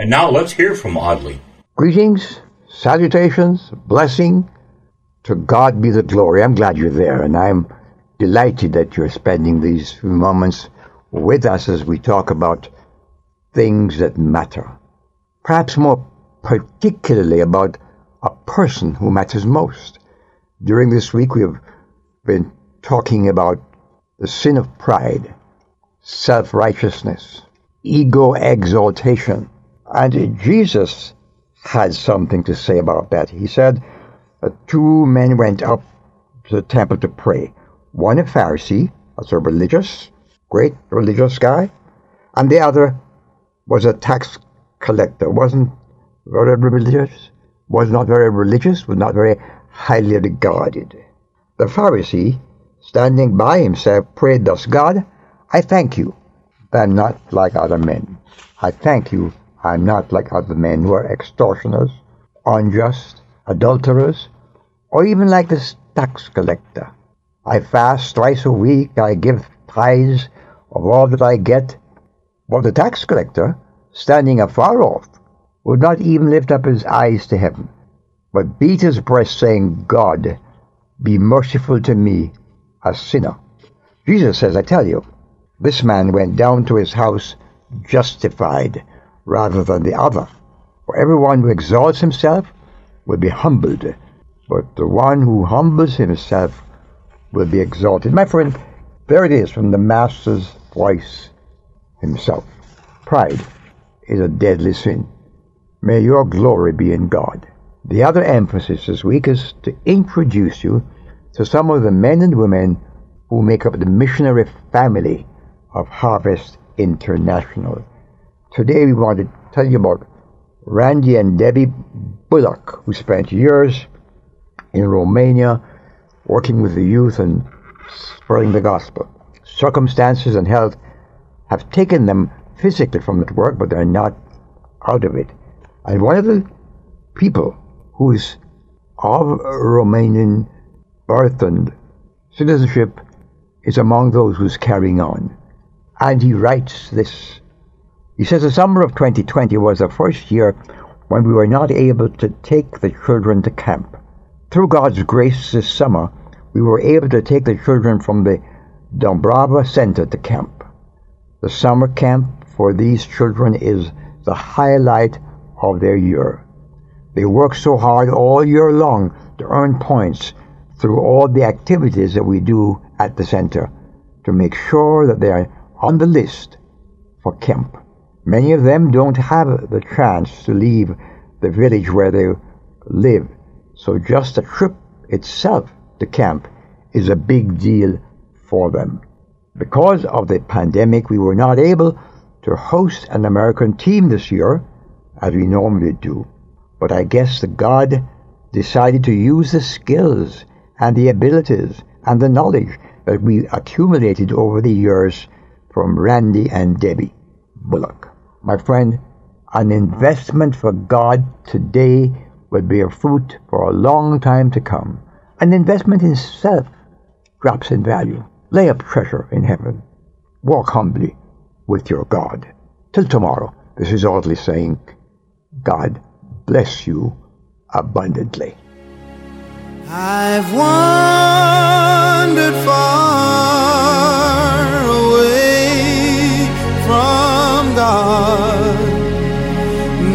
And now let's hear from Audley. Greetings, salutations, blessing. To God be the glory. I'm glad you're there, and I'm delighted that you're spending these moments with us as we talk about things that matter. Perhaps more particularly about a person who matters most. During this week, we have been talking about the sin of pride, self righteousness, ego exaltation, and Jesus had something to say about that. He said, uh, Two men went up to the temple to pray. One a Pharisee, as a religious, great religious guy, and the other was a tax collector, wasn't very religious, was not very religious, was not very highly regarded. The Pharisee, standing by himself, prayed thus God, I thank you that I'm not like other men. I thank you I'm not like other men who are extortioners, unjust, adulterers, or even like this tax collector. I fast twice a week, I give tithes of all that I get. But the tax collector, standing afar off, would not even lift up his eyes to heaven, but beat his breast, saying, God, be merciful to me, a sinner. Jesus says, I tell you, this man went down to his house justified rather than the other. For everyone who exalts himself will be humbled, but the one who humbles himself will be exalted. My friend, there it is from the Master's voice himself. Pride is a deadly sin. May your glory be in God. The other emphasis this week is to introduce you to some of the men and women who make up the missionary family of Harvest International. Today we want to tell you about Randy and Debbie Bullock, who spent years in Romania working with the youth and spreading the gospel. Circumstances and health have taken them physically from that work, but they're not out of it. And one of the people who is of Romanian birth and citizenship is among those who's carrying on. And he writes this he says the summer of 2020 was the first year when we were not able to take the children to camp. Through God's grace this summer, we were able to take the children from the Dombrava Center to camp. The summer camp for these children is the highlight of their year. They work so hard all year long to earn points through all the activities that we do at the center to make sure that they are on the list for camp. Many of them don't have the chance to leave the village where they live, so just the trip itself to camp is a big deal for them. Because of the pandemic, we were not able to host an American team this year, as we normally do. But I guess that God decided to use the skills and the abilities and the knowledge that we accumulated over the years from Randy and Debbie Bullock. My friend, an investment for God today will bear fruit for a long time to come. An investment in self drops in value. Lay up treasure in heaven. Walk humbly with your God. Till tomorrow, this is Audley saying, God bless you abundantly. I've wandered